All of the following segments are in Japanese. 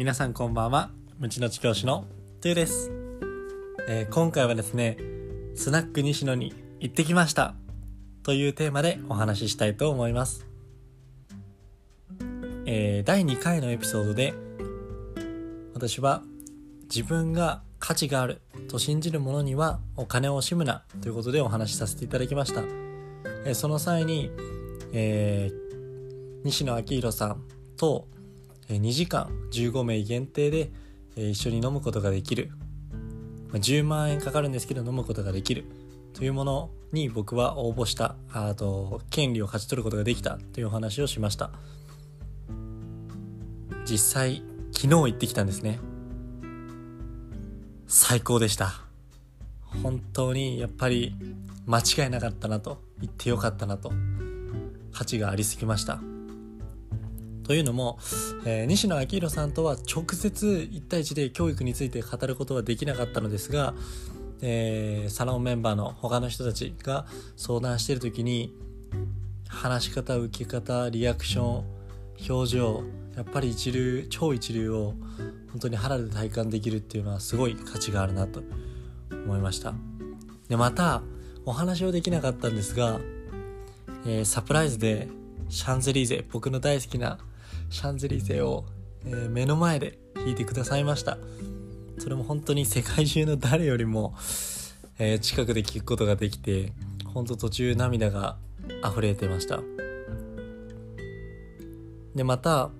皆さんこんばんは。無知の知教師のトゥーです、えー今回はですねスナック西野に行ってきました。というテーマでお話ししたいと思います、えー第2回のエピソードで私は自分が価値があると信じる者にはお金を惜しむなということでお話しさせていただきました、えーその際に、えー西野昭弘さんと2時間15名限定で一緒に飲むことができる。10万円かかるんですけど飲むことができる。というものに僕は応募したあと権利を勝ち取ることができた。というお話をしました。実際昨日行ってきたんですね。最高でした。本当にやっぱり間違いなかったなと。言ってよかったなと。価値がありすぎました。というのも、えー西野昭弘さんとは直接1対1で教育について語ることはできなかったのですが、えーサロンメンバーの他の人たちが相談している時に話し方受け方リアクション表情やっぱり一流超一流を本当に肌で体感できるっていうのはすごい価値があるなと思いました。でまたお話はできなかったんですが、えーサプライズでシャンゼリーゼ僕の大好きなシャンゼリゼを、えー目の前で弾いてくださいました。それも本当に世界中の誰よりも、えー近くで聞くことができて本当途中涙が溢れてました。でまた、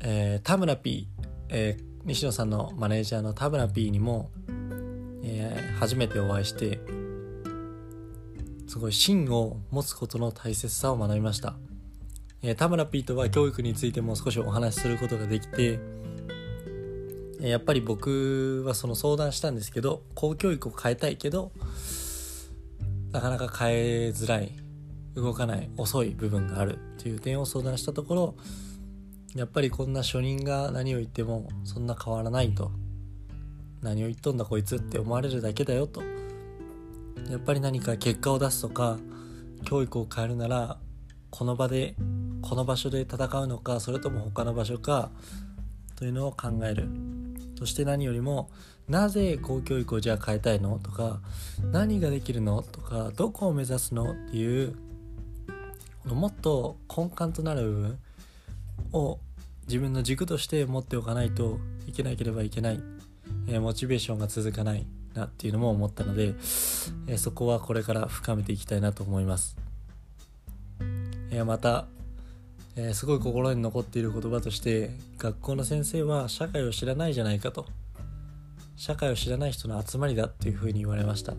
えー田村 P、えー西野さんのマネージャーの田村 P にも、えー初めてお会いしてすごい芯を持つことの大切さを学びました、えー田村 P とは教育についても少しお話しすることができてえやっぱり僕はその相談したんですけど公教育を変えたいけどなかなか変えづらい動かない遅い部分があるという点を相談したところやっぱりこんな初任が何を言ってもそんな変わらないと何を言っとんだこいつって思われるだけだよとやっぱり何か結果を出すとか教育を変えるならこの場でこの場所で戦うのかそれとも他の場所かというのを考える。そして何よりもなぜ公教育をじゃあ変えたいの？とか何ができるの？とかどこを目指すの？っていうもっと根幹となる部分を自分の軸として持っておかないといけなければいけない、えーモチベーションが続かないなっていうのも思ったので、えーそこはこれから深めていきたいなと思います、えーまた、えーすごい心に残っている言葉として学校の先生は社会を知らないじゃないかと。社会を知らない人の集まりだっていうふうに言われました。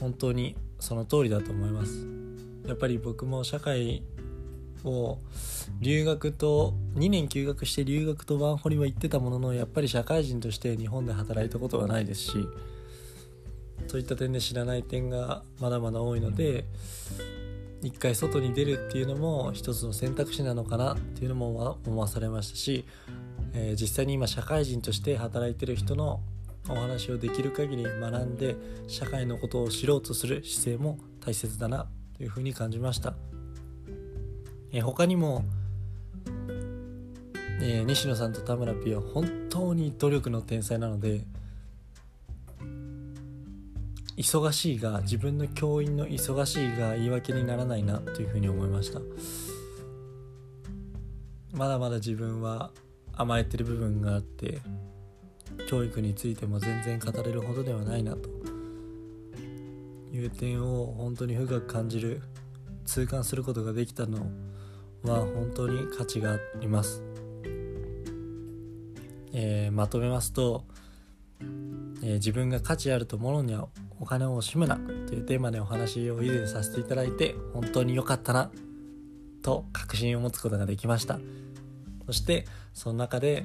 本当にその通りだと思います。やっぱり僕も社会を留学と2年休学して留学とワンホリは行ってたもののやっぱり社会人として日本で働いたことはないですしそういった点で知らない点がまだまだ多いので一回外に出るっていうのも一つの選択肢なのかなっていうのも思わされましたし、えー実際に今社会人として働いてる人のお話をできる限り学んで社会のことを知ろうとする姿勢も大切だなというふうに感じました、えー他にも、えー西野さんと田村 P は本当に努力の天才なので忙しいが自分の教員の忙しいが言い訳にならないなというふうに思いました。まだまだ自分は甘えてる部分があって教育についても全然語れるほどではないなと。いう点を本当に深く感じる痛感することができたのは本当に価値があります、えーまとめますと、えー自分が価値あると思うのにはお金を惜しむなというテーマでお話を以前させていただいて本当に良かったなと確信を持つことができました。そしてその中で、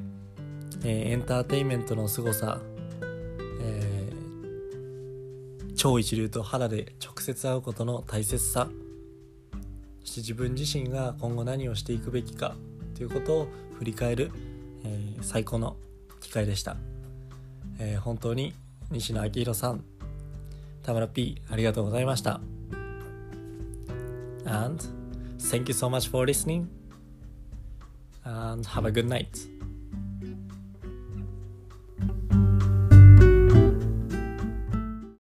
えーエンターテインメントの凄さ、えー超一流と肌で直接会うことの大切さそして自分自身が今後何をしていくべきかということを振り返る、えー最高の機会でした、え本当に西野昭弘さん田村 P ありがとうございました And thank you so much for listening and have a good night